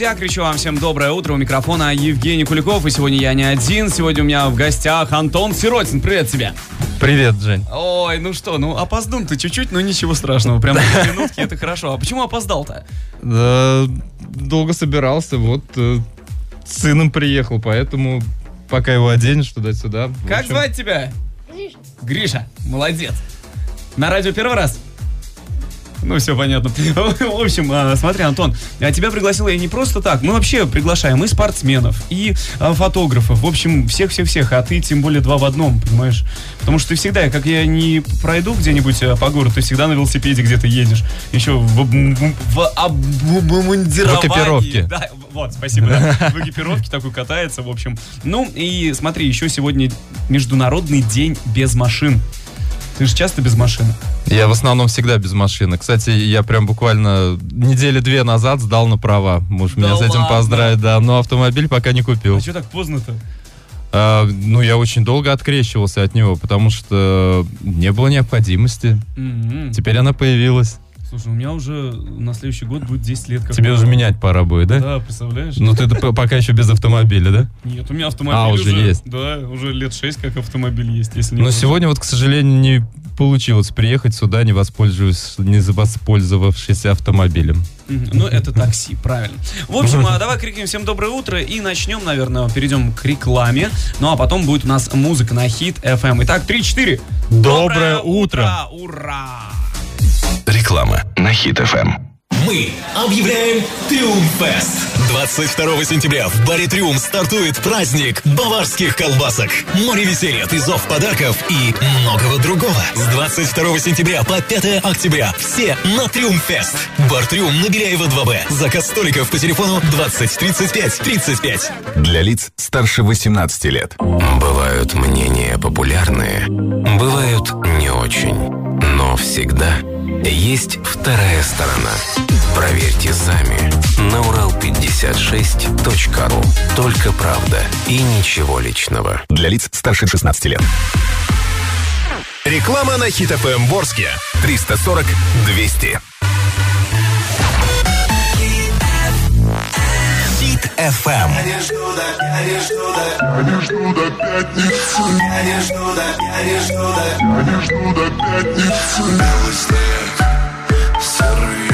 друзья, кричу вам всем доброе утро. У микрофона Евгений Куликов. И сегодня я не один. Сегодня у меня в гостях Антон Сиротин. Привет тебе. Привет, Жень. Ой, ну что, ну опоздал ты чуть-чуть, но ничего страшного. Прям на минутки, это хорошо. А почему опоздал-то? Да, долго собирался, вот э, с сыном приехал, поэтому пока его оденешь туда-сюда. Как звать тебя? Гриша. Гриша, молодец. На радио первый раз? Ну, все понятно. В общем, а, смотри, Антон, а тебя пригласил я не просто так. Мы вообще приглашаем и спортсменов, и а, фотографов. В общем, всех-всех-всех. А ты тем более два в одном, понимаешь? Потому что ты всегда, как я не пройду где-нибудь по городу, ты всегда на велосипеде где-то едешь. Еще в, в, в обмундировании. В экипировке. Да, вот, спасибо. Да. В экипировке такой катается, в общем. Ну, и смотри, еще сегодня Международный день без машин. Ты же часто без машины? Я в основном всегда без машины. Кстати, я прям буквально недели две назад сдал на права. Можешь да меня с этим поздравить, да. Но автомобиль пока не купил. А что так поздно-то? А, ну, я очень долго открещивался от него, потому что не было необходимости. Mm-hmm. Теперь она появилась. Слушай, у меня уже на следующий год будет 10 лет. Как Тебе уже менять пора будет, да? Да, представляешь? Ну ты пока еще без автомобиля, да? Нет, у меня автомобиль а, уже, уже есть. Да, уже лет 6 как автомобиль есть, если не Но сегодня вот, к сожалению, не получилось приехать сюда, не воспользовавшись, не воспользовавшись автомобилем. Ну, это такси, правильно. В общем, а давай крикнем всем доброе утро и начнем, наверное, перейдем к рекламе. Ну, а потом будет у нас музыка на хит FM. Итак, 3-4. Доброе, доброе утро! Ура! Реклама на Хит ФМ. Мы объявляем Триумфест. 22 сентября в баре Триум стартует праздник баварских колбасок. Море веселья, призов, подарков и многого другого. С 22 сентября по 5 октября все на Триумфест. Бар Триум на Беляева 2Б. Заказ столиков по телефону 20 35 35. Для лиц старше 18 лет. Бывают мнения популярные, бывают не очень. Но всегда есть вторая сторона. Проверьте сами на урал56.ру. Только правда и ничего личного. Для лиц старше 16 лет. Реклама на Хит ФМ Ворске. 340 200. Хит ФМ. Я жду до, я жду до, я жду до пятницы. Я жду до, я жду до, я жду до пятницы. Белый снег, серые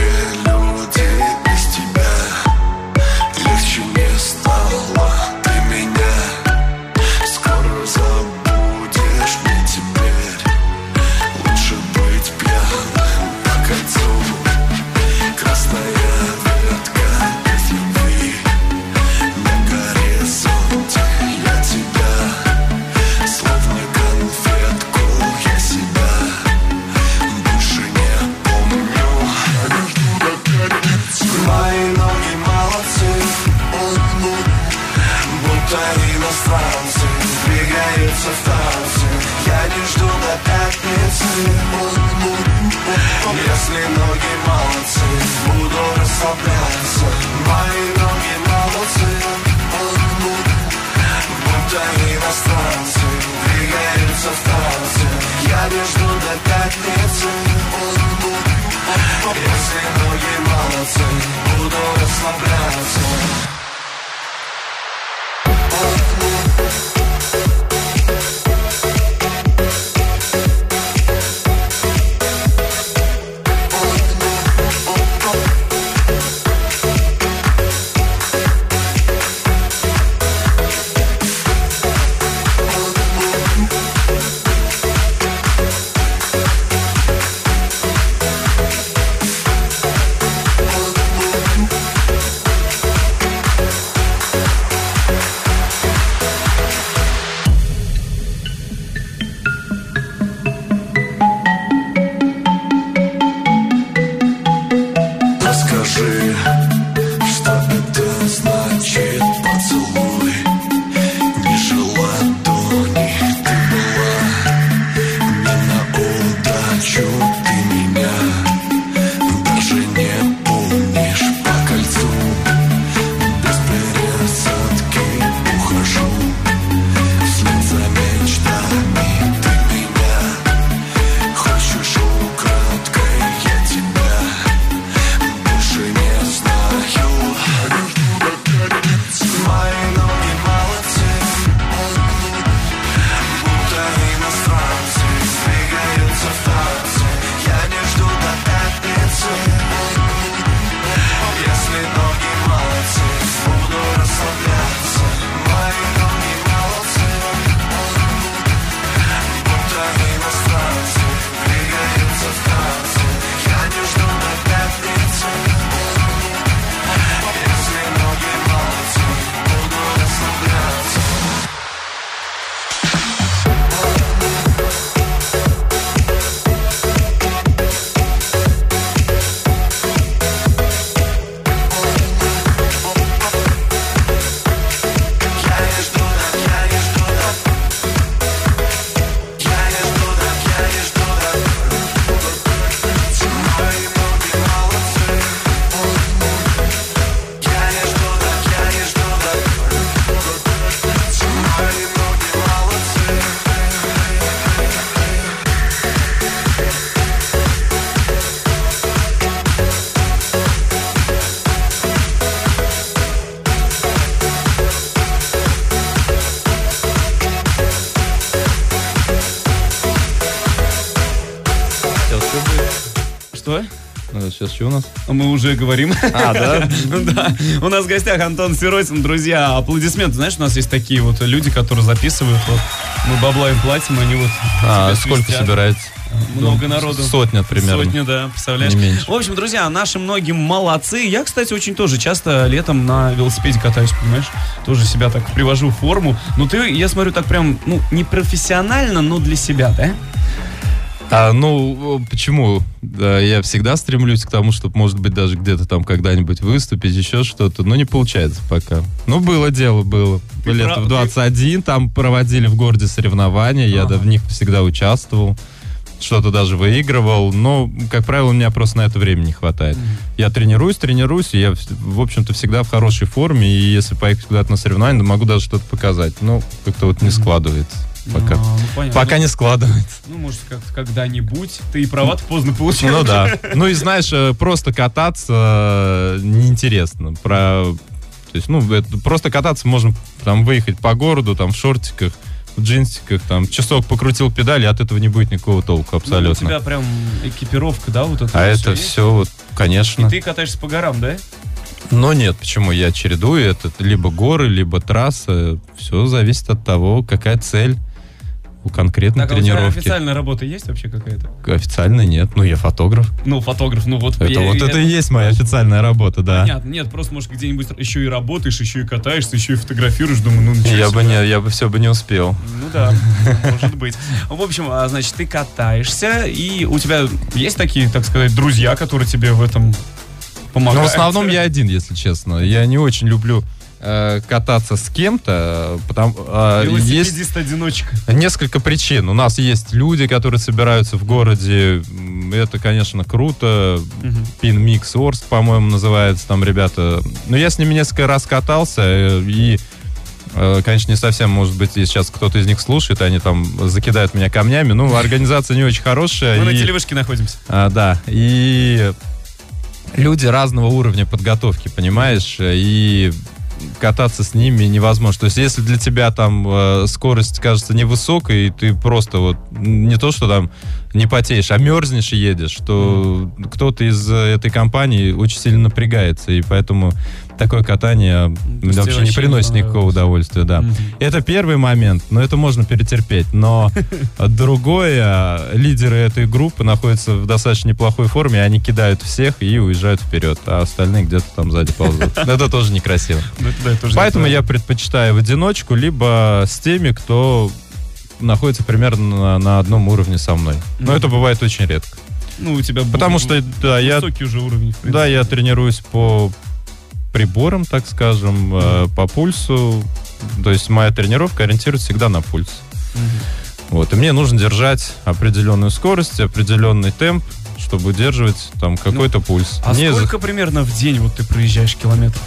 что у нас? Мы уже говорим. А, да? Да. У нас в гостях Антон Сиротин. Друзья, аплодисменты. Знаешь, у нас есть такие вот люди, которые записывают. Вот, мы бабла им платим, они вот... А, сколько собирается? Много народу. Сотня примерно. Сотня, да, представляешь? Не меньше. В общем, друзья, наши многие молодцы. Я, кстати, очень тоже часто летом на велосипеде катаюсь, понимаешь? Тоже себя так привожу в форму. Но ты, я смотрю, так прям, ну, не профессионально, но для себя, да? А, ну, почему? Да, я всегда стремлюсь к тому, чтобы, может быть, даже где-то там когда-нибудь выступить, еще что-то. Но не получается пока. Ну, было дело, было. Ты Лет прав- в 21 там проводили в городе соревнования, я да, в них всегда участвовал. Что-то даже выигрывал, но, как правило, у меня просто на это времени не хватает. Я тренируюсь, тренируюсь, и я, в- в общем-то, всегда в хорошей форме, и если поехать куда-то на соревнования, то могу даже что-то показать. Но как-то вот не складывается пока. А, ну, понятно. Пока не складывается. Ну, может, как-то когда-нибудь. Ты и права поздно получил. Ну да. Ну и знаешь, э, просто кататься э, неинтересно. Про, то есть, ну, это- просто кататься можно там выехать по городу, там в шортиках, в джинсиках, там часок покрутил педали, от этого не будет никакого толку Ну, абсолютно. у тебя прям экипировка, да, вот это а это есть? все вот, конечно. И ты катаешься по горам, да? Но нет, почему? Я чередую это либо горы, либо трасса. Все зависит от того, какая цель у конкретной Так, а у тебя тренировки. официальная работа есть вообще какая-то? Официально нет. Ну, я фотограф. Ну, фотограф, ну вот. Это я- вот я- это и есть моя официальная работа, да. Понятно, нет, просто, может, где-нибудь еще и работаешь, еще и катаешься, еще и фотографируешь, думаю, ну, ничего Я себе. бы не, я бы все бы не успел. Ну да, может быть. В общем, а, значит, ты катаешься, и у тебя есть такие, так сказать, друзья, которые тебе в этом помогают? Ну, в основном я один, если честно. Я не очень люблю э, кататься с кем-то, потому э, есть Велосипедист-одиночка. несколько причин. У нас есть люди, которые собираются в городе. Это, конечно, круто. Пин Микс Орст, по-моему, называется там ребята. Но я с ними несколько раз катался э, и э, Конечно, не совсем, может быть, если сейчас кто-то из них слушает, они там закидают меня камнями. Ну, организация не очень хорошая. Мы на и- телевышке находимся. а, да, и люди разного уровня подготовки, понимаешь? И кататься с ними невозможно. То есть, если для тебя там э, скорость кажется невысокой, и ты просто вот не то, что там не потеешь, а мерзнешь и едешь, то mm. кто-то из э, этой компании очень сильно напрягается, и поэтому такое катание вообще, вообще не приносит никакого удовольствия, да. Mm-hmm. Это первый момент, но это можно перетерпеть. Но другое, лидеры этой группы находятся в достаточно неплохой форме, они кидают всех и уезжают вперед, а остальные где-то там сзади ползут. Это тоже некрасиво. Поэтому я предпочитаю в одиночку, либо с теми, кто находится примерно на, одном уровне со мной. Но это бывает очень редко. Ну, у тебя Потому что, да, я... уже уровень, Да, я тренируюсь по приборам, так скажем, mm-hmm. по пульсу. То есть моя тренировка ориентируется всегда на пульс. Вот, и мне нужно держать определенную скорость, определенный темп, чтобы удерживать там какой-то ну, пульс. А мне сколько за... примерно в день вот ты проезжаешь километров?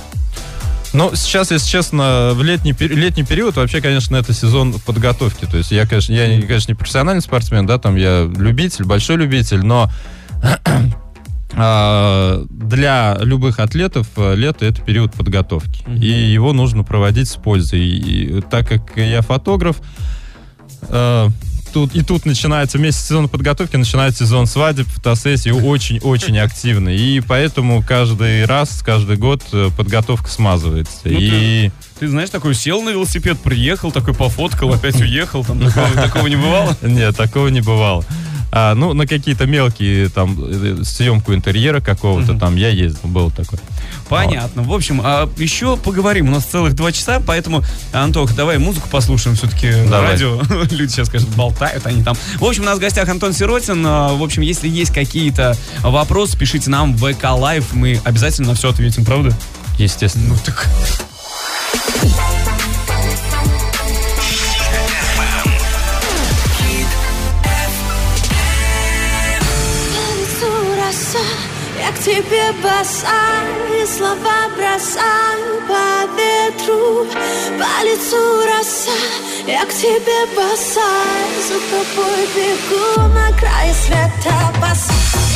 Ну, сейчас, если честно, в летний, летний период вообще, конечно, это сезон подготовки. То есть я, конечно, я, конечно, не профессиональный спортсмен, да, там я любитель, большой любитель, но для любых атлетов э, лето это период подготовки. Mm-hmm. И его нужно проводить с пользой. И, так как я фотограф, э, тут, и тут начинается вместе сезон подготовки, начинается сезон свадеб, фотосессии очень-очень активный. И поэтому каждый раз, каждый год э, подготовка смазывается. Ну, и... Ты, ты знаешь, такой сел на велосипед, приехал, такой пофоткал, опять уехал. Там такого, такого не бывало? Нет, такого не бывало. А, ну, на какие-то мелкие, там, э, съемку интерьера какого-то, там, я ездил, был такой. Понятно. Вот. В общем, а еще поговорим. У нас целых два часа, поэтому, Антох, давай музыку послушаем все-таки на радио. Люди сейчас, скажут, болтают они там. В общем, у нас в гостях Антон Сиротин. А, в общем, если есть какие-то вопросы, пишите нам в ВК Лайв. Мы обязательно на все ответим, правда? Естественно. Ну так... тебе босая слова бросаю по ветру По лицу роса. Я к тебе босая За тобой бегу на край света. Босая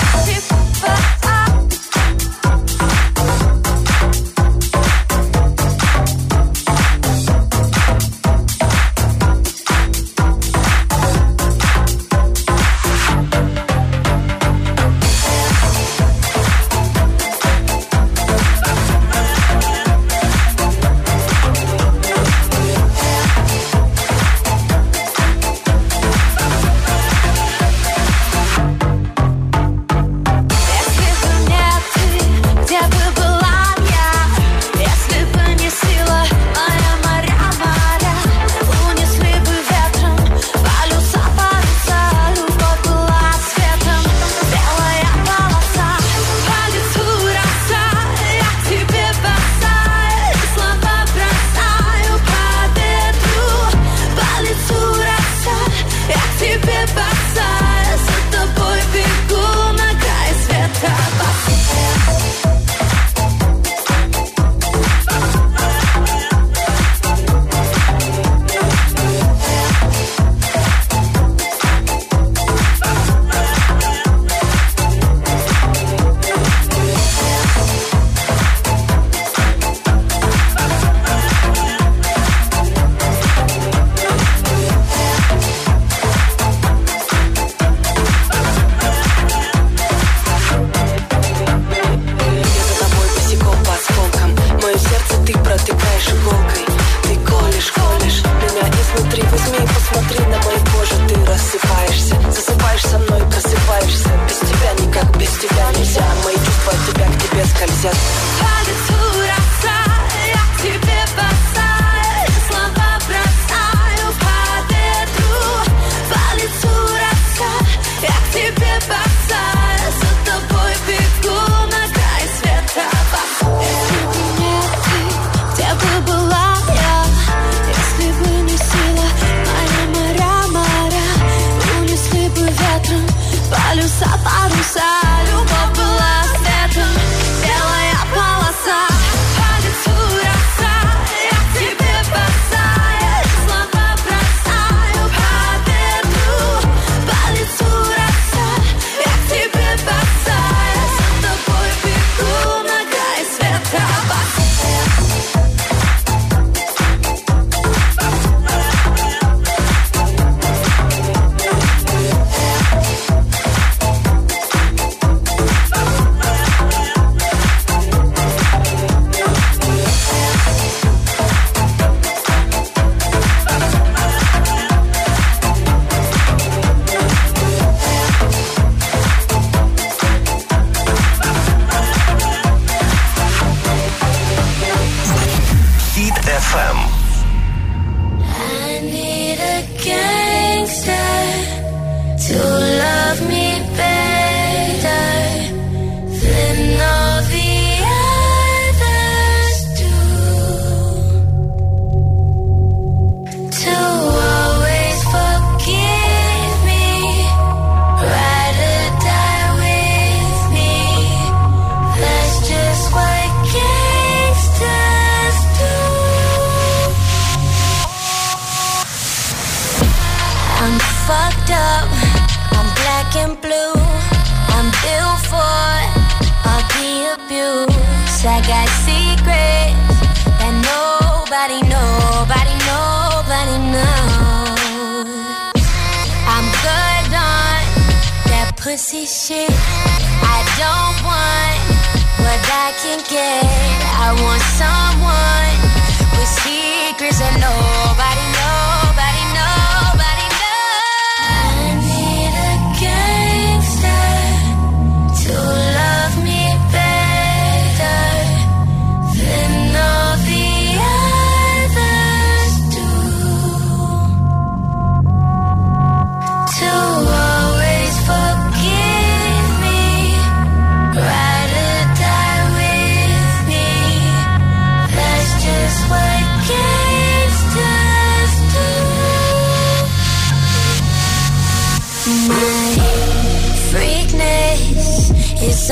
Good. Pussy shit. I don't want what I can get. I want someone with secrets that nobody, nobody, nobody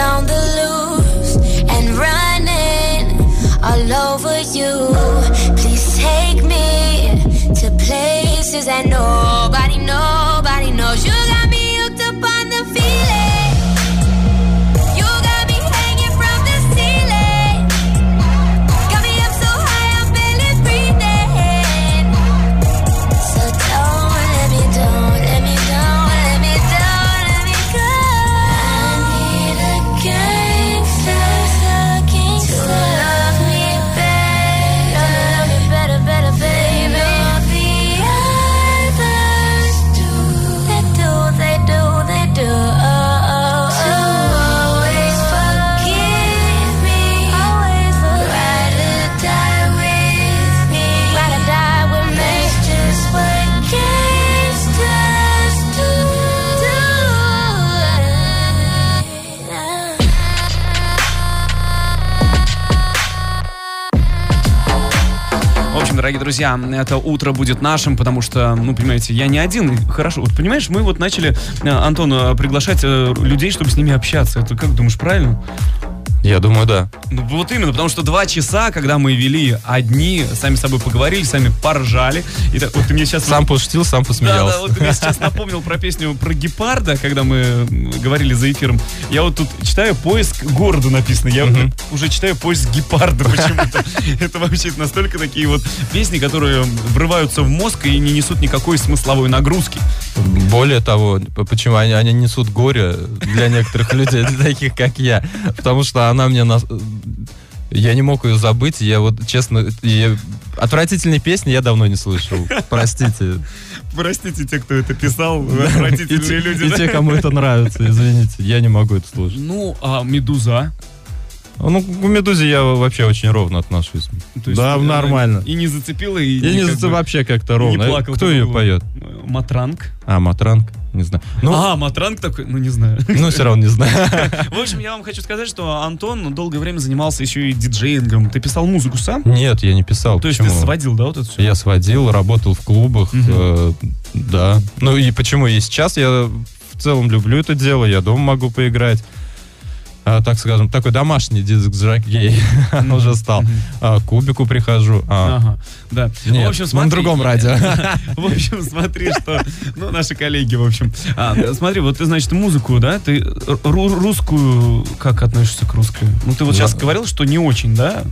on the loose and running all over you. Please take me to places that nobody, knows. Друзья, это утро будет нашим, потому что, ну, понимаете, я не один. Хорошо, вот понимаешь, мы вот начали, э, Антон, приглашать э, людей, чтобы с ними общаться. Это как думаешь, правильно? Я думаю, да. Ну, вот именно, потому что два часа, когда мы вели одни, сами с собой поговорили, сами поржали. И так, вот ты мне сейчас... Сам пошутил, сам Да, посмеялся. да, вот ты мне сейчас напомнил про песню про гепарда, когда мы говорили за эфиром. Я вот тут читаю поиск города написано. Я вот уже читаю поиск гепарда почему-то. Это вообще настолько такие вот песни, которые врываются в мозг и не несут никакой смысловой нагрузки. Более того, почему они, они несут горе для некоторых людей, для таких, как я. Потому что она мне... нас- Я не мог ее забыть. Я вот, честно, и отвратительные песни я давно не слышал. Простите. Простите те, кто это писал, отвратительные те, люди. и те, кому это нравится, извините. Я не могу это слушать. Ну, а Медуза? Ну, к Медузе я вообще очень ровно отношусь. Да, нормально. И не зацепила, и Я не как за- бы вообще как-то ровно. Кто ее поет? Матранг. А, Матранг? Не знаю. Ну, а, Матранг такой, ну не знаю. ну все равно не знаю. В общем, я вам хочу сказать, что Антон долгое время занимался еще и диджеингом. Ты писал музыку сам? Нет, я не писал. То есть ты сводил, да, вот это все? Я сводил, работал в клубах, э, да. Ну и почему? И сейчас я в целом люблю это дело, я дома могу поиграть. А, так скажем, такой домашний диск-жокей уже стал. К кубику прихожу. А, Ага, да. Нет, в общем, на смотри, другом радио. В общем, смотри, что... Ну, наши коллеги, в общем. А, смотри, вот ты, значит, музыку, да? Ты ру- русскую... Как относишься к русской? Ну, ты вот сейчас говорил, что не очень, да?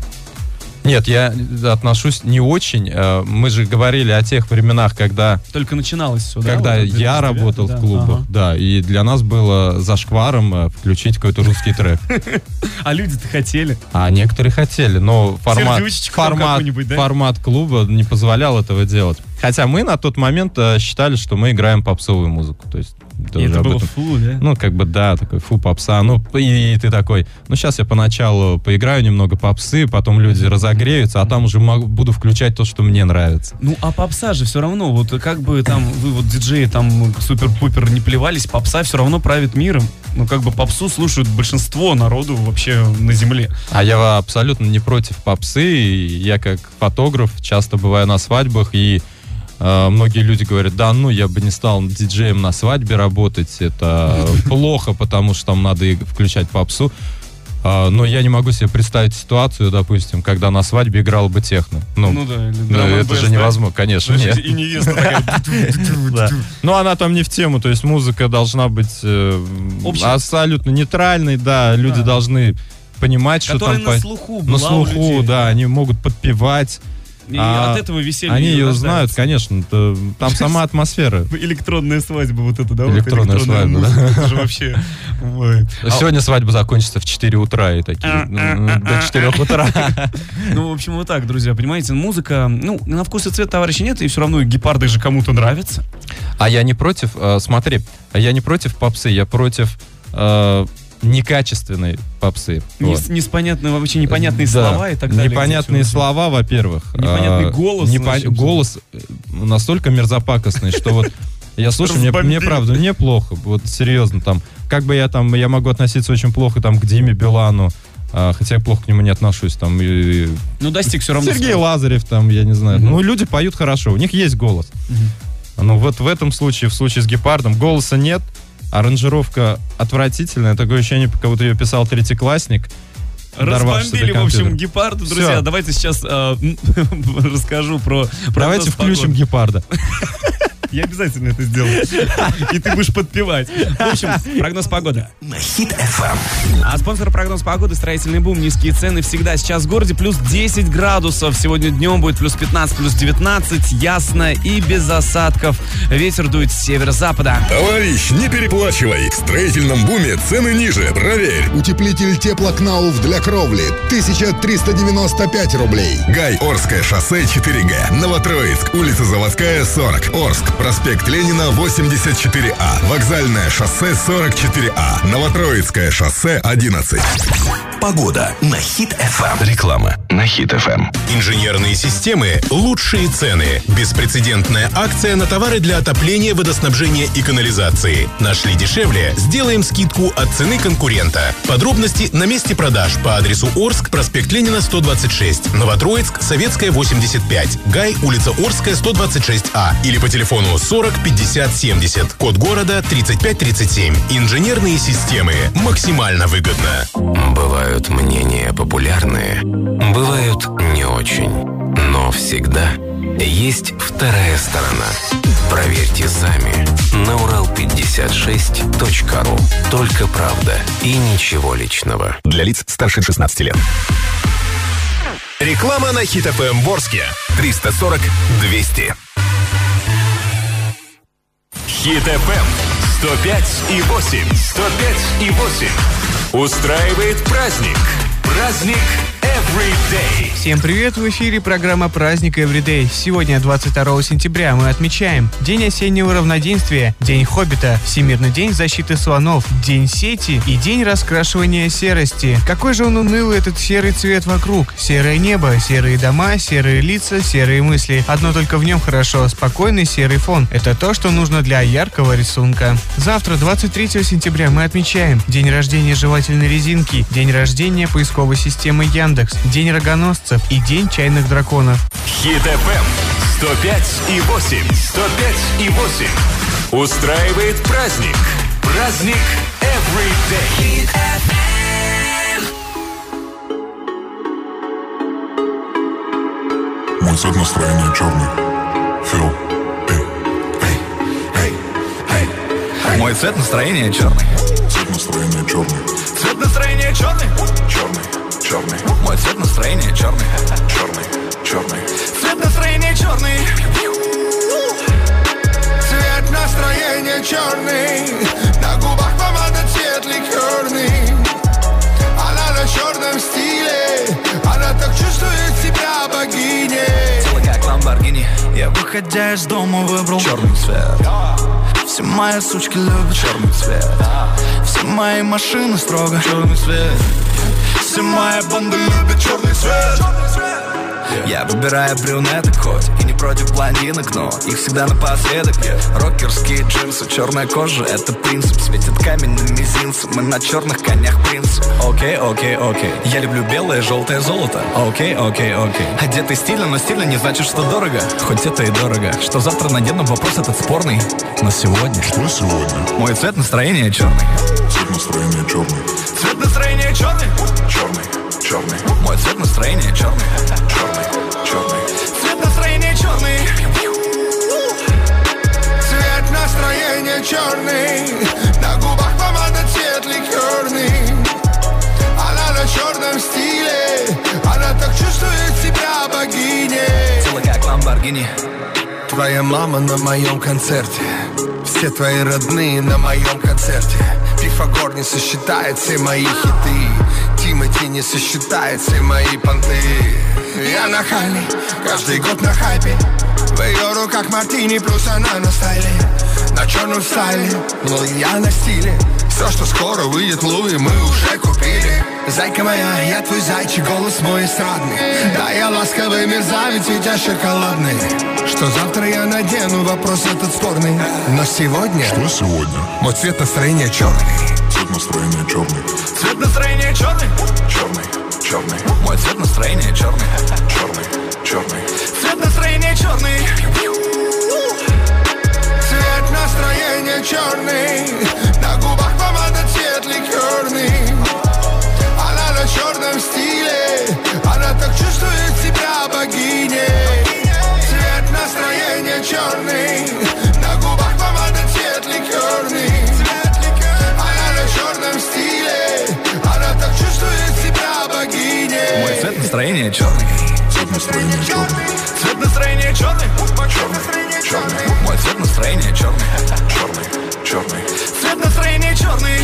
Нет, я отношусь не очень. Э, Мы же говорили о тех временах, когда, Только начиналось все, да? когда Вот я 99-й, работал да, в клубах, ага. да, и для нас было зашкваром э, включить какой-то русский трек. А люди-то хотели. А некоторые хотели, но формат, формат, да? формат клуба не позволял этого делать. Хотя мы на тот момент э, считали, что мы играем попсовую музыку. То есть Ты И это было этом- фу, да? Ну, как бы, да, такой фу, попса. Ну, и, ты такой, ну, сейчас я поначалу поиграю немного попсы, потом люди разогреются, а там уже могу- буду включать то, что мне нравится. Ну, а попса же все равно, вот как бы там вы вот диджеи там супер-пупер не плевались, попса все равно правит миром. Ну, как бы попсу слушают большинство народу вообще на земле. А я абсолютно не против попсы. и Я как фотограф часто бываю на свадьбах, и многие люди говорят, да, ну, я бы не стал диджеем на свадьбе работать, это плохо, потому что там надо включать попсу. А, но я не могу себе представить ситуацию, допустим, когда на свадьбе играл бы техно. Ну, Ну да, или ну, это же невозможно, конечно, нет. И невеста такая. Ну, она там не в тему, то есть музыка должна быть э, абсолютно нейтральной, да, люди должны понимать, что там на слуху на слуху, да, они могут подпевать, И А от этого веселье они ее знают, конечно, это- там сама атмосфера. Электронная свадьба вот это, да? вот Электронная свадьба, музыка, Это же вообще... А, Сегодня свадьба закончится в 4 утра и такие, ну, до 4 утра. Ну, в общем, вот так, друзья, понимаете, музыка, ну, на вкус и цвет товарища нет, и все равно гепарды же кому-то нравятся. А я не против, э, смотри, а я не против попсы, я против э, некачественной попсы. Не, Вот. не с понятно- вообще непонятные Да. слова и так далее. Непонятные слова, во-первых. Непонятный А, голос, непо- значит. голос э, настолько мерзопакостный, что вот я слушаю, мне, мне правда, мне плохо. Вот серьезно, там, как бы я там, я могу относиться очень плохо там к Диме Билану, а, хотя я плохо к нему не отношусь, там, и Ну, достиг все равно. Сергей своего. Лазарев, там, я не знаю. Мгм. Ну, люди поют хорошо, у них есть голос. Ну, вот в этом случае, в случае с Гепардом, голоса нет, аранжировка отвратительная, такое ощущение, как будто ее писал третьеклассник. Разбомбили, в общем, гепарда. Друзья, давайте сейчас э, расскажу про... прогноз Давайте включим. Гепарда. Я обязательно это сделаю. И ты будешь подпевать. В общем, прогноз погоды. Хит FM. А спонсор прогноз погоды строительный бум. Низкие цены всегда сейчас в городе. Плюс 10 градусов. Сегодня днем будет плюс 15, плюс 19. Ясно и без осадков. Ветер дует с северо-запада. Товарищ, не переплачивай. В строительном буме цены ниже. Проверь. Утеплитель теплокнауф для кровли 1395 рублей. Гай, Орское шоссе 4Г. Новотроицк, улица Заводская, 40. Орск, проспект Ленина, 84А. Вокзальное шоссе, 44А. Новотроицкое шоссе, 11. Погода на Хит FM. Реклама на Хит FM. Инженерные системы «Лучшие цены». Беспрецедентная акция на товары для отопления, водоснабжения и канализации. Нашли дешевле? Сделаем скидку от цены конкурента. Подробности на месте продаж по адресу Орск, проспект Ленина, 126. Новотроицк, Советская, 85. Гай, улица Орская, 126А. Или по телефону 40 50 70. Код города 3537. Инженерные системы. Максимально выгодно. Бывают мнения популярные, бывают не очень. Но всегда есть вторая сторона. Проверьте сами на урал56.ру. Только правда и ничего личного. Для лиц старше 16 лет. Реклама на Хит ФМ Ворске. 340 200. Хит ФМ 105 и 8. 105 и 8. Устраивает праздник. Праздник Всем привет! В эфире программа «Праздник Everyday». Сегодня, 22 сентября, мы отмечаем День осеннего равноденствия, День Хоббита, Всемирный день защиты слонов, День сети и День раскрашивания серости. Какой же он унылый, этот серый цвет вокруг. Серое небо, серые дома, серые лица, серые мысли. Одно только в нем хорошо, спокойный серый фон. Это то, что нужно для яркого рисунка. Завтра, 23 сентября, мы отмечаем День рождения жевательной резинки, День рождения поисковой системы Яндекс, День рогоносцев и День чайных драконов. Хит ФМ 105 и 8. 105 и 8. Устраивает праздник. Праздник Everyday. Мой цвет настроения черный. Фил. Эй, эй, эй, эй, эй. Мой цвет настроения черный. Цвет настроения черный. Цвет настроения черный. Черный, черный, Мой цвет настроения черный. черный, черный. Цвет настроения черный. Цвет настроения черный, на губах помада цвет ликерный. Она на черном стиле, она так чувствует себя богиней. Тело как Ламборгини. Я выходя из дома выбрал черный цвет. Все мои сучки любят черный цвет Все мои машины строго черный цвет Все мои банды любят черный цвет я выбираю брюнеток хоть И не против блондинок, но их всегда напоследок. Рокерские джинсы, черная кожа Это принцип, светит каменным мизинцем Мы на черных конях принцы Окей, окей, окей. Я люблю белое, желтое золото. Окей, окей, окей. Одетый стильно, но стильно не значит, что дорого. Хоть это и дорого. Что завтра надену, вопрос этот спорный. Но сегодня. Что сегодня? Мой цвет настроения черный. Цвет настроения черный. Цвет настроения черный Черный. Черный. Мой цвет настроения черный Черный. Черный. Цвет настроения черный Цвет настроения черный На губах помада цвет ликерный Она на черном стиле Она так чувствует себя богиней Тело как ламборгини Твоя мама на моем концерте Все твои родные на моем концерте Пифагор не сосчитает все мои хиты. Тимати не сосчитает все мои понты. Я нахальный, каждый год на хайпе. В ее руках мартини, плюс она на стайле. На черном стайле, но я на стиле Все, что скоро выйдет Луи, мы уже купили Зайка моя, я твой зайчик, голос мой эстрадный Да, я ласковый мерзавец, ведь я шоколадный Что завтра я надену, вопрос этот спорный Но сегодня Что сегодня? мой цвет настроения черный Цвет настроения черный. Цвет настроения черный Черный. Черный. Мой цвет настроения черный Черный. Черный. Цвет настроения черный Цвет настроения черный На губах цвет ликерный Она на черном стиле Она так чувствует себя богиней Цвет настроения черный На губах помада цвет ликерный Она на черном стиле Она так чувствует себя богиней Мой цвет настроения черный Цвет настроения черный. Цвет настроения черный Черный. Черный. Мой цвет настроения черный Черный. Черный. Цвет настроения черный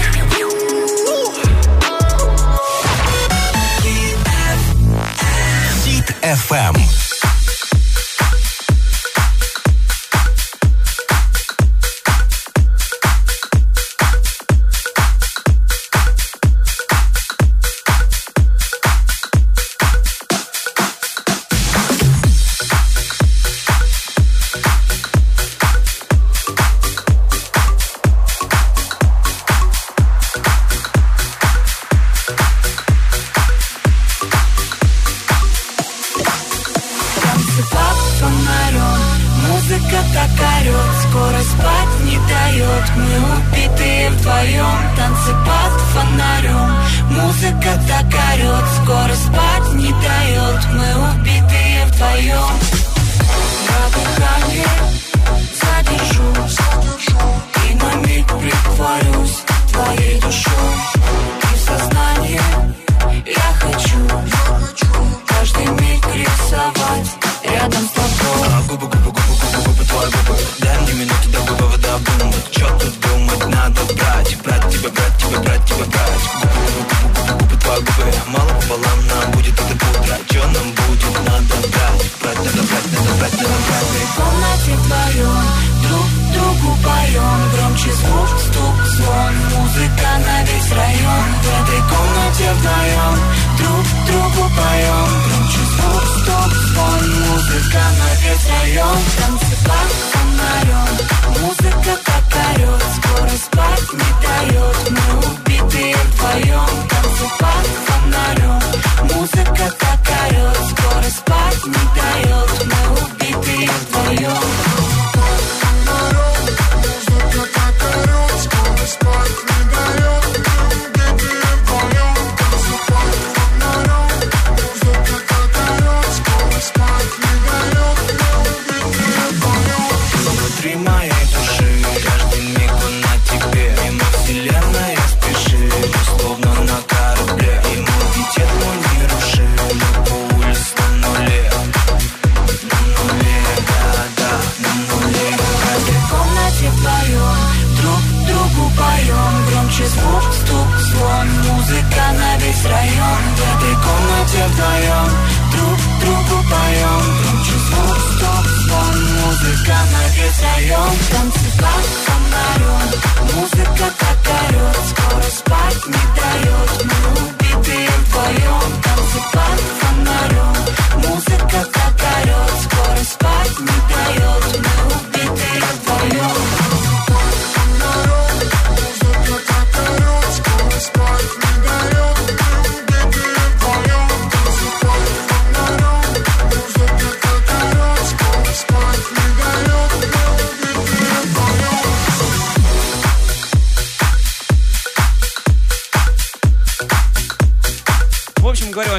Хит FM.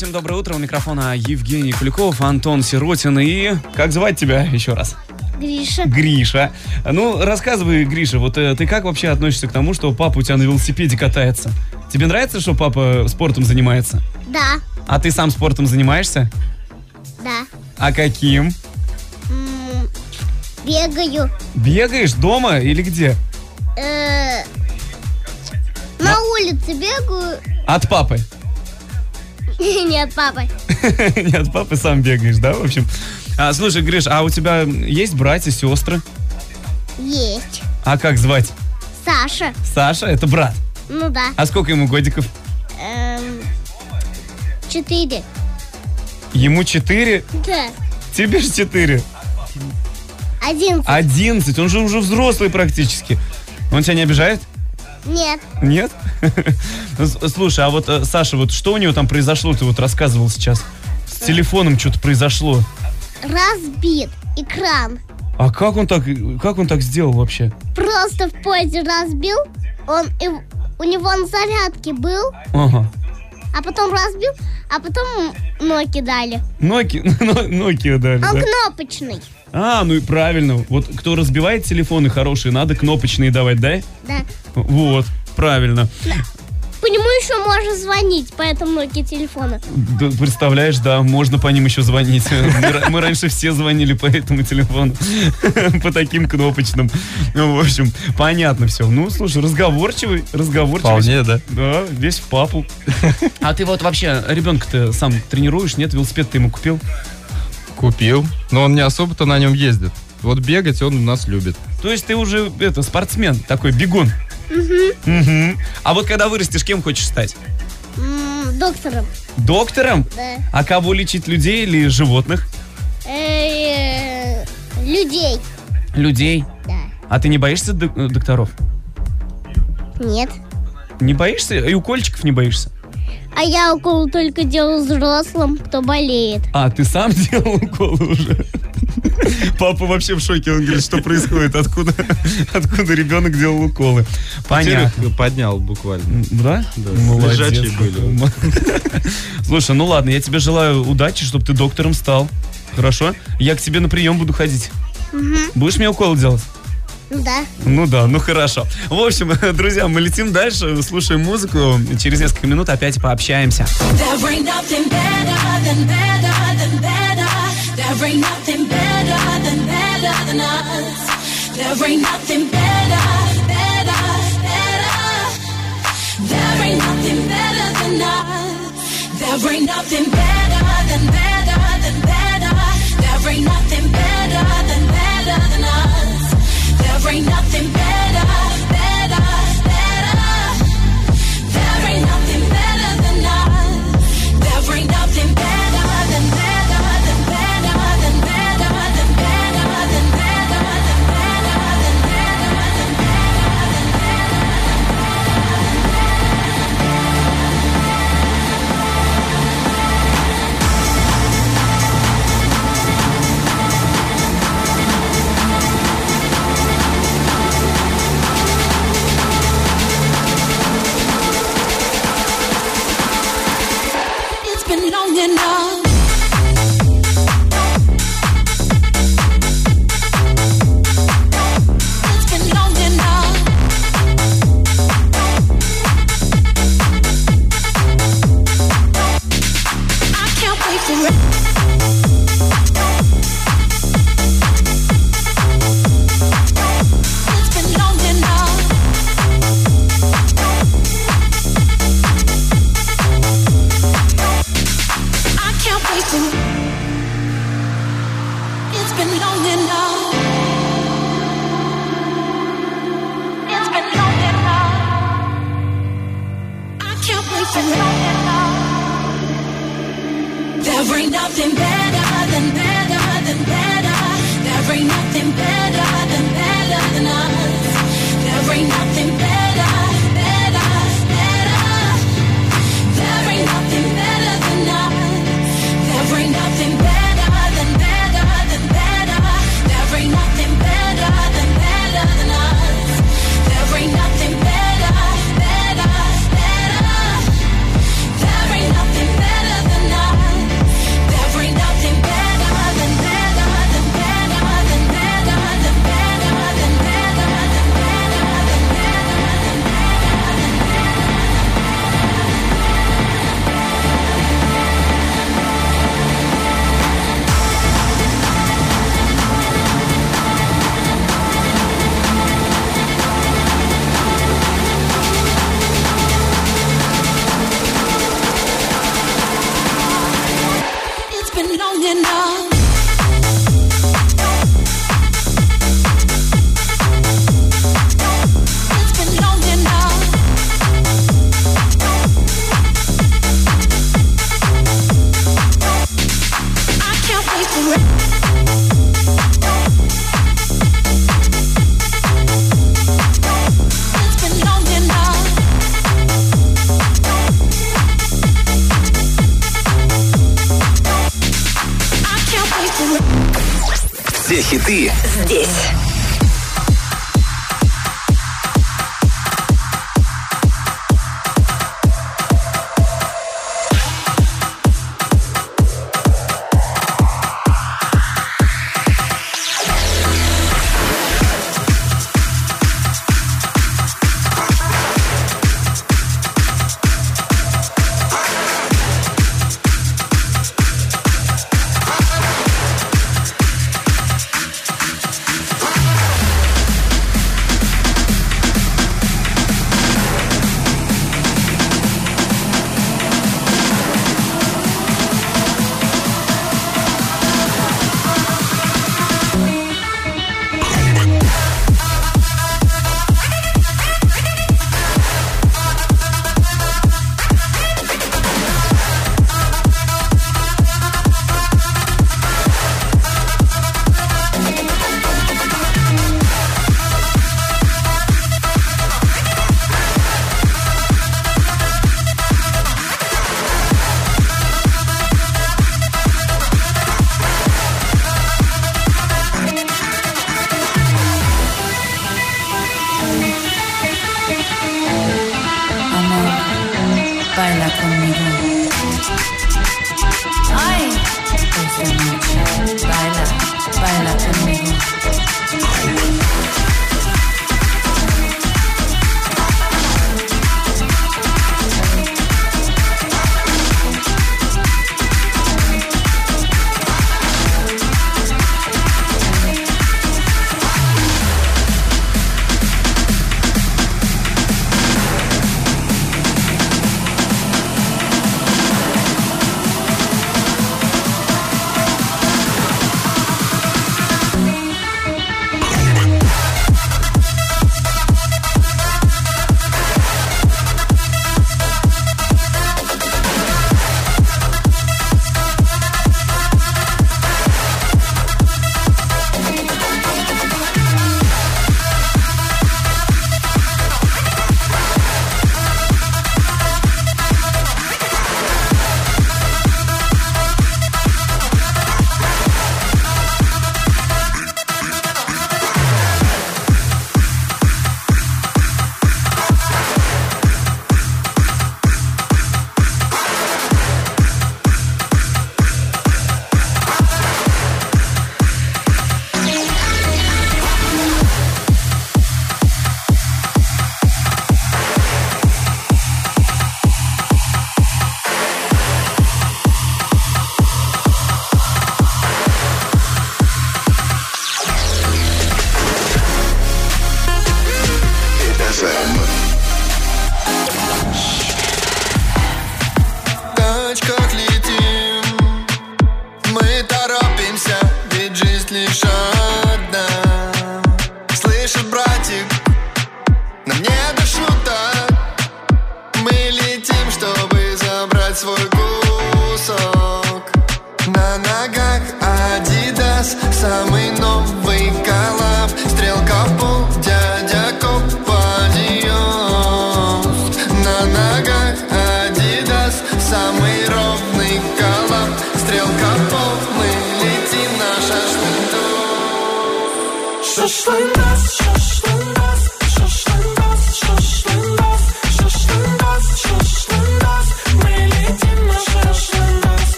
Всем доброе утро. У микрофона Евгений Куликов, Антон Сиротин и... Как звать тебя еще раз? Гриша. Гриша. Ну, рассказывай, Гриша, вот э, ты как вообще относишься к тому, что папа у тебя на велосипеде катается? Тебе нравится, что папа спортом занимается? Да, А ты сам спортом занимаешься? да. А каким? Бегаю. Бегаешь дома или где? Э, На улице бегаю. От папы. Нет, папа. Не от папы сам бегаешь, да, в общем? А, слушай, Гриш, а у тебя есть братья, сестры? Есть. А как звать? Саша. Саша, это брат. Ну да. А сколько ему годиков? Эм, Четыре. Ему 4, Да. тебе же 4. Одиннадцать. 11, он же уже взрослый практически. Он тебя не обижает? Нет. Нет? Слушай, а вот э, Саша, вот что у него там произошло, ты вот рассказывал сейчас? С телефоном что-то произошло. Разбит экран. А как он так, как он так сделал вообще? Просто в поезде разбил. Он у него на зарядке был, Ага. А потом разбил, а потом ноги дали. Nokia, Nokia дали, Он да? кнопочный. А, ну и правильно. Вот кто разбивает телефоны хорошие, надо кнопочные давать, да? Да. Вот, правильно. Нему еще можно звонить по этому Nokia телефону. Да, представляешь, да, можно по ним еще звонить. Мы, мы раньше все звонили по этому телефону. По таким кнопочным. Ну, в общем, понятно все. Ну, слушай, разговорчивый, разговорчивый. Вполне, да. Да, весь в папу. А ты вот вообще ребенка-то сам тренируешь, нет? Велосипед ты ему купил? Купил. Но он не особо-то на нем ездит. Вот бегать он у нас любит. То есть ты уже, это, спортсмен, такой бегун. Мгм. А вот когда вырастешь, кем хочешь стать? М, Доктором. Доктором? Да. А кого лечить, людей или животных? Э, Людей. Людей. Да. А ты не боишься док- э, докторов? Нет. Не боишься? И укольчиков не боишься? А я укол только делаю взрослым, кто болеет. А, ты сам делал уколы уже? Папа вообще в шоке, он говорит, что происходит, откуда, откуда ребенок делал уколы. Понятно. Поднял буквально. Да? Да, Молодец. лежачие были. Слушай, ну ладно, я тебе желаю удачи, чтобы ты доктором стал. Хорошо? Я к тебе на прием буду ходить. Будешь мне укол делать? Да. Ну да, ну хорошо. В общем, друзья, мы летим дальше, слушаем музыку. Через несколько минут опять пообщаемся. There ain't nothing better than better than better. There ain't nothing better than better than us. There ain't nothing better, better, better. There ain't nothing better than us. There ain't nothing better than better than better. There ain't nothing better than better than us. There ain't nothing better,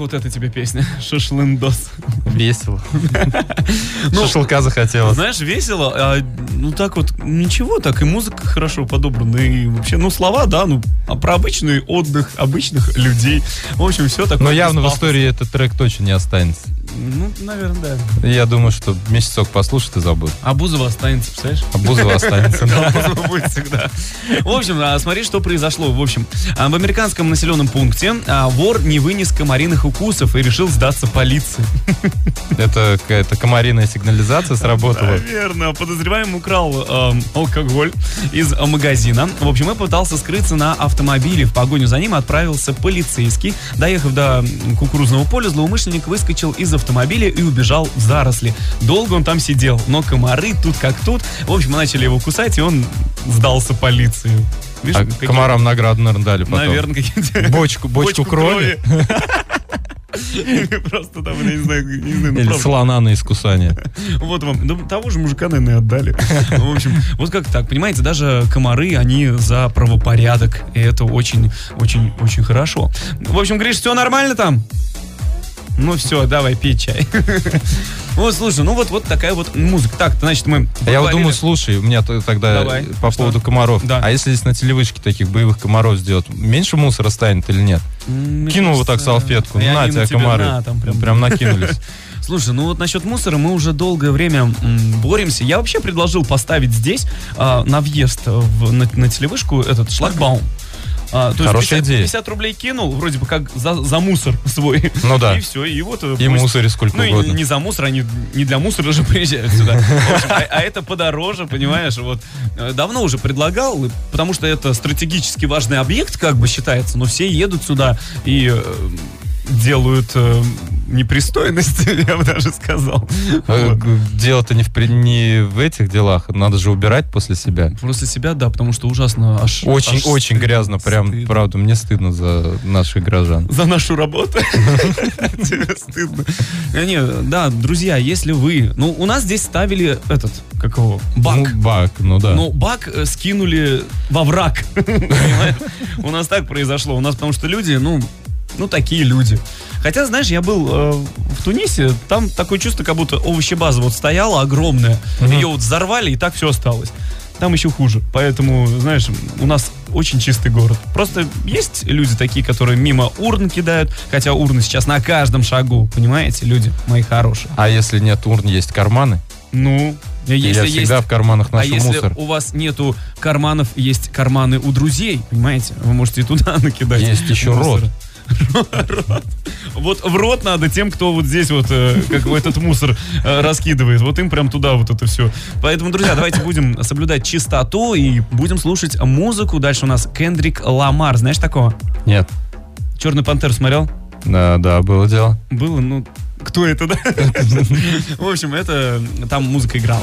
вот эта тебе песня? Шашлындос. Весело. Ну, Шашлыка захотелось. Знаешь, весело, а, ну так вот, ничего так, и музыка хорошо подобрана, и вообще, ну слова, да, ну, а про обычный отдых обычных людей. В общем, все такое. Но явно в истории этот трек точно не останется. Ну, наверное, да. Я думаю, что месяцок послушает и забудет. А Бузова останется, представляешь? А Бузова останется. Бузова будет всегда. В общем, а, смотри, что произошло. В общем, а, в американском населенном пункте а, вор не вынес комариных укусов и решил сдаться полиции. Это какая-то комариная сигнализация сработала. Наверное, подозреваемый украл эм, алкоголь из магазина. В общем, и пытался скрыться на автомобиле. В погоню за ним отправился полицейский. Доехав до кукурузного поля, злоумышленник выскочил из автомобиля и убежал в заросли. Долго он там сидел, но комары тут как тут. В общем, начали его кусать, и он сдался полиции. Видишь, А какие- комарам награду, наверное, дали потом. Наверное, какие-то... Бочку, бочку крови. Просто там, я не знаю, не знаю, ну, Или слона на искусание. Вот вам. Да того же мужика, наверное, отдали. В общем, вот как так, понимаете, даже комары, они за правопорядок. И это очень, очень, очень хорошо. В общем, Гриш, все нормально там? Ну все, давай, пей чай. Вот, слушай, ну вот, вот такая вот музыка. Так, значит, мы А я вот думаю, слушай, у меня тогда Давай. по Что? поводу комаров. Да. А если здесь на телевышке таких боевых комаров сделать, меньше мусора станет или нет? Мне Кинул вот так салфетку, ну на тебя тебе комары. на, там прям. Прям накинулись. Слушай, ну вот насчет мусора мы уже долгое время боремся. Я вообще предложил поставить здесь а, на въезд в- на, на телевышку этот шлагбаум. А, то есть Хорошая 50, идея. 50 рублей кинул, вроде бы как за, за мусор свой. Ну да. И все, и вот... э, И мусори сколько ну, и угодно. не за мусор, они не для мусора же приезжают сюда. Общем, а, а это подороже, понимаешь? Вот э, давно уже предлагал, потому что это стратегически важный объект, как бы считается, но все едут сюда и э, делают непристойность, я бы даже сказал. Э, Вот. Дело-то не в, не в этих делах, надо же убирать после себя. После себя, да, потому что ужасно аж... Очень, аж очень грязно, прям, стыдно. правда, мне стыдно за наших граждан. За нашу работу. Тебе стыдно. Э, Не, да, друзья, если вы... Ну, у нас здесь ставили этот, как его, бак. Ну, бак, ну да. Но бак э, скинули во враг. Понимаешь? У нас так произошло. У нас потому что люди, ну, ну такие люди. Хотя, знаешь, я был э, в Тунисе, там такое чувство, как будто овощебаза вот стояла огромная, ее вот взорвали, и так все осталось. Там еще хуже. Поэтому, знаешь, у нас очень чистый город. Просто есть люди такие, которые мимо урн кидают, хотя урны сейчас на каждом шагу, понимаете, люди мои хорошие. А если нет урн, есть карманы? Ну, если я есть всегда в карманах а ношу если мусор. у вас нету карманов, есть карманы у друзей, понимаете? Вы можете и туда накидать. Есть еще мусора. рот. Вот в рот надо тем, кто вот здесь вот, э, как бы этот мусор э, раскидывает. Вот им прям туда вот это все. Поэтому, друзья, давайте будем соблюдать чистоту и будем слушать музыку. Дальше у нас Кендрик Ламар. Знаешь такого? Нет. Черный пантер смотрел? Да, да, было дело. Было, ну, кто это, да? В общем, это там музыка играла.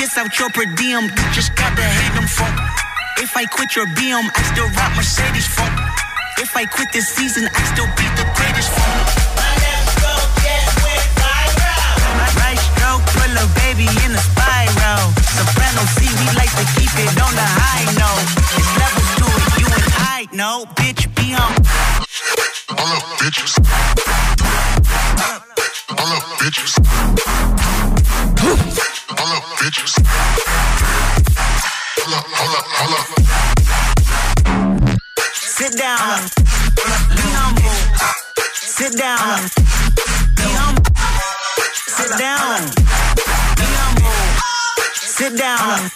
Kiss out your per diem, you just gotta hate them phone. If I quit your BM, I still rock Mercedes phone. If I quit this season, I still be the greatest phone. Right stroke, put a baby in a spiral. Soprano C, we like to keep it on the high note. It's levels to it, you and I know. Bitch, be on. All up, bitches. All up, bitches. Sit down. Be humble. Sit down. Be humble. Sit down. Be humble. Sit down.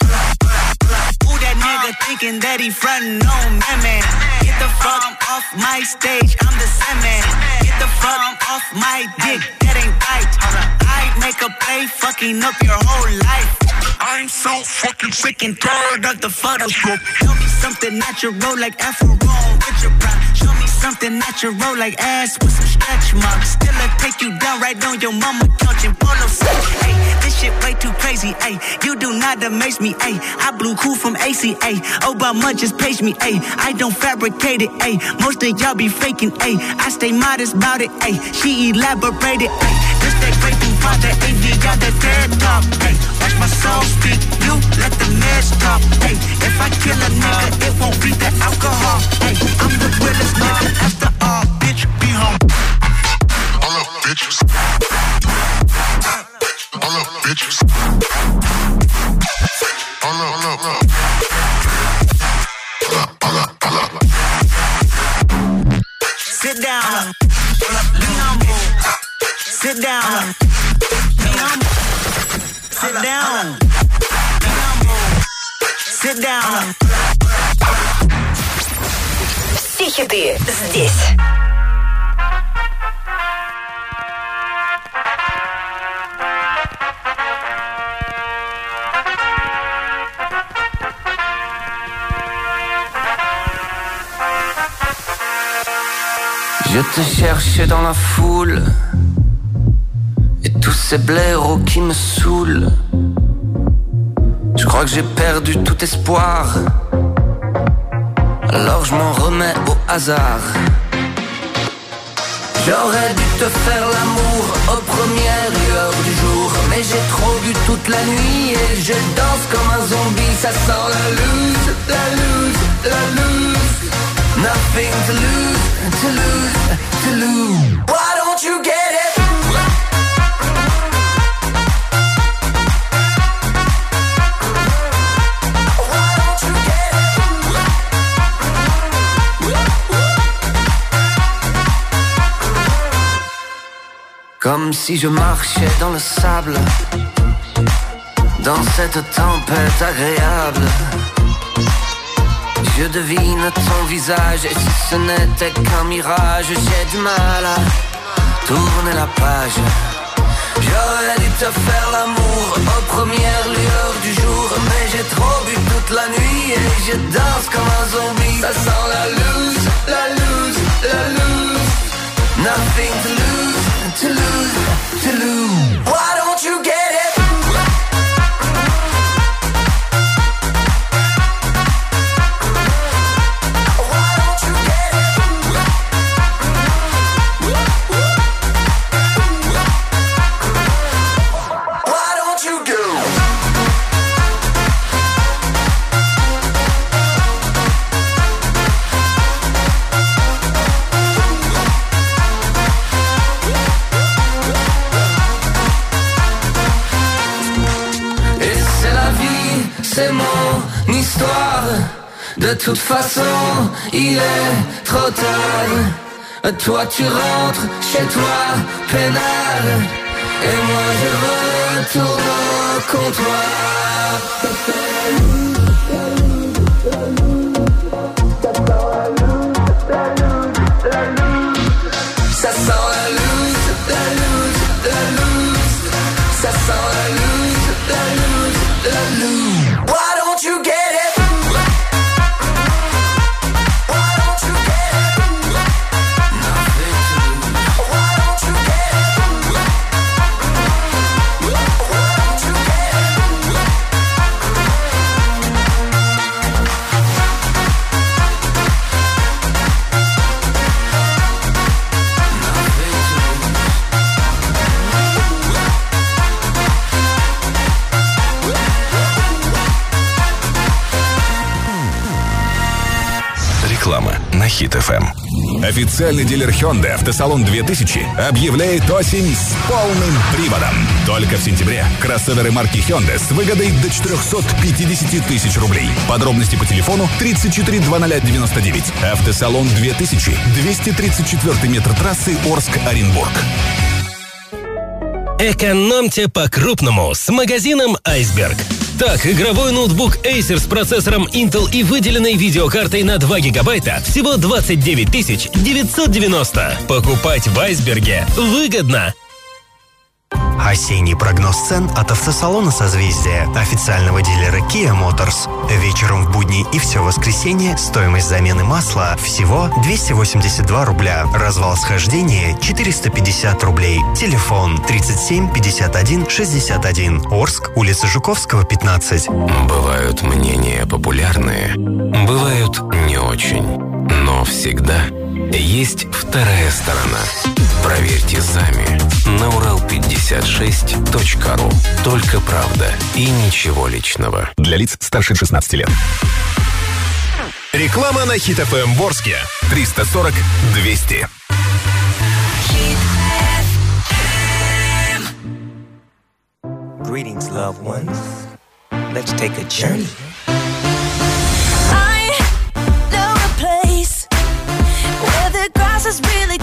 Who that nigga thinking that he frontin' on me, man? Get the fuck off my stage, I'm the same. Get the fuck off my dick, that ain't right. Make a play, fucking up your whole life. I'm so fucking sick and tired of the Photoshop. Show me something natural like Afro with your pride. Show me something natural like ass with some stretch marks. Still I take you down right on your mama couch in polo shirt. Hey, this shit way too crazy. Hey, you do not amaze me. Hey, I blew cool from ACA. Obama just page me. Hey, I don't fabricate it. Hey, most of y'all be faking. Hey, I stay modest about it. Hey, she elaborated. Hey, this that great thing about the AV got talk. Hey, watch my soul speak. You let the mess talk. Hey, if I kill a nigga, it won't be the alcohol. Hey, I'm the realest nigga after all. Bitch, be home. All up, bitches. All up, bitches. Up. Sit down. Be humble. Sit down. Be humble. Sit down. Be humble. Sit down. Все хиты здесь. Je te cherchais dans la foule Et tous ces blaireaux qui me saoulent. Je crois que j'ai perdu tout espoir. Alors je m'en remets au hasard. J'aurais dû te faire l'amour aux premières lueurs du jour. Mais j'ai trop bu toute la nuit et je danse comme un zombie. Ça sent la loose, la loose, la loose. Nothing to lose, to lose, to lose. Why don't you get it? Comme si je marchais dans le sable Dans cette tempête agréable je devine ton visage et si ce n'était qu'un mirage, j'ai du mal à tourner la page. J'aurais dû te faire l'amour aux premières lueurs du jour, mais j'ai trop bu toute la nuit et je danse comme un zombie. Ça sent la loose, la loose, la loose. Nothing to lose, to lose, to lose. De toute façon, il est trop tard. Toi tu rentres chez toi, pénal. Et moi je retourne au comptoir. ФМ. Официальный дилер Hyundai Автосалон 2000 объявляет осень с полным приводом. Только в сентябре кроссоверы марки Hyundai с выгодой до 450 тысяч рублей. Подробности по телефону 342099. Автосалон 2000. 234 метр трассы Орск-Оренбург. Экономьте по-крупному с магазином «Айсберг». Так, игровой ноутбук Acer с процессором Intel и выделенной видеокартой на 2 гигабайта всего 29 990. Покупать в «Айсберге» выгодно. Осенний прогноз цен от автосалона «Созвездие», официального дилера Kia Motors. Вечером в будни и все воскресенье стоимость замены масла всего 282 рубля. Развал схождения 450 рублей. Телефон 37 51 61. Орск, улица Жуковского, 15. Бывают мнения популярные, бывают не очень. Но всегда есть вторая сторона. Проверьте сами на урал56.ру. Только правда и ничего личного. Для лиц старше 16 лет. Реклама на Хит ФМ Ворске. 340 200. Greetings, loved ones. Let's take a journey. I know a place where the grass is really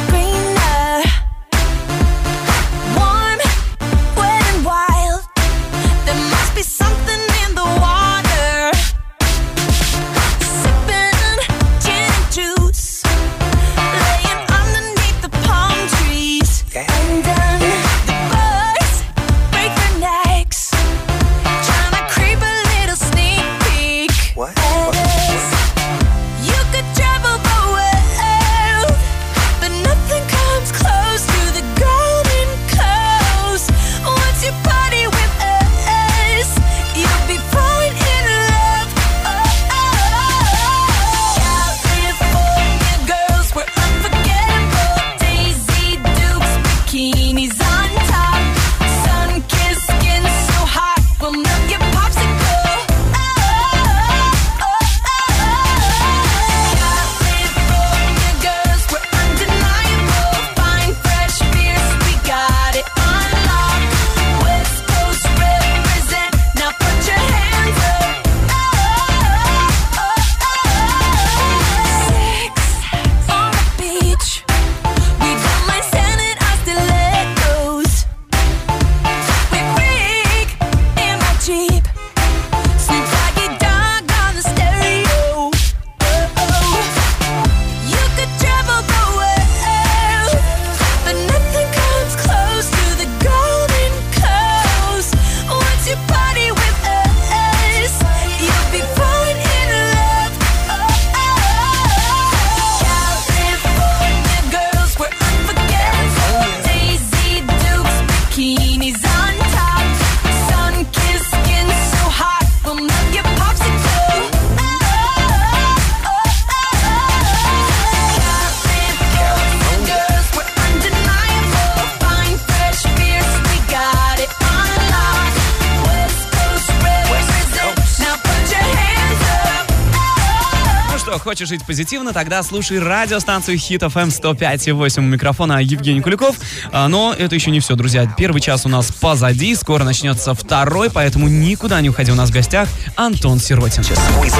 хочешь жить позитивно, тогда слушай радиостанцию Хит FM 105.8 у микрофона Евгений Куликов. А, Но это еще не все, друзья. Первый час у нас позади, скоро начнется второй, поэтому никуда не уходи. У нас в гостях Антон Сиротин. Squeeze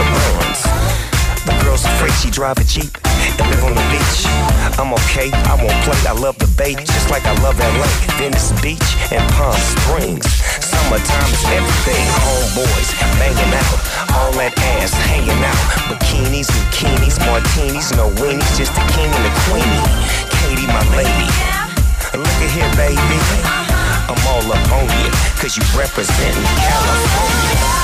and live on the beach. I'm okay, I won't play. I love the bay, just like I love LA. Venice Beach and Palm Springs. Summertime is everything. Homeboys banging out, all that ass hanging out. Bikinis, bikinis, martinis, no weenies, just the king and the queenie. Katie, my lady. Look at here, baby. I'm all up on you, cause you representing California.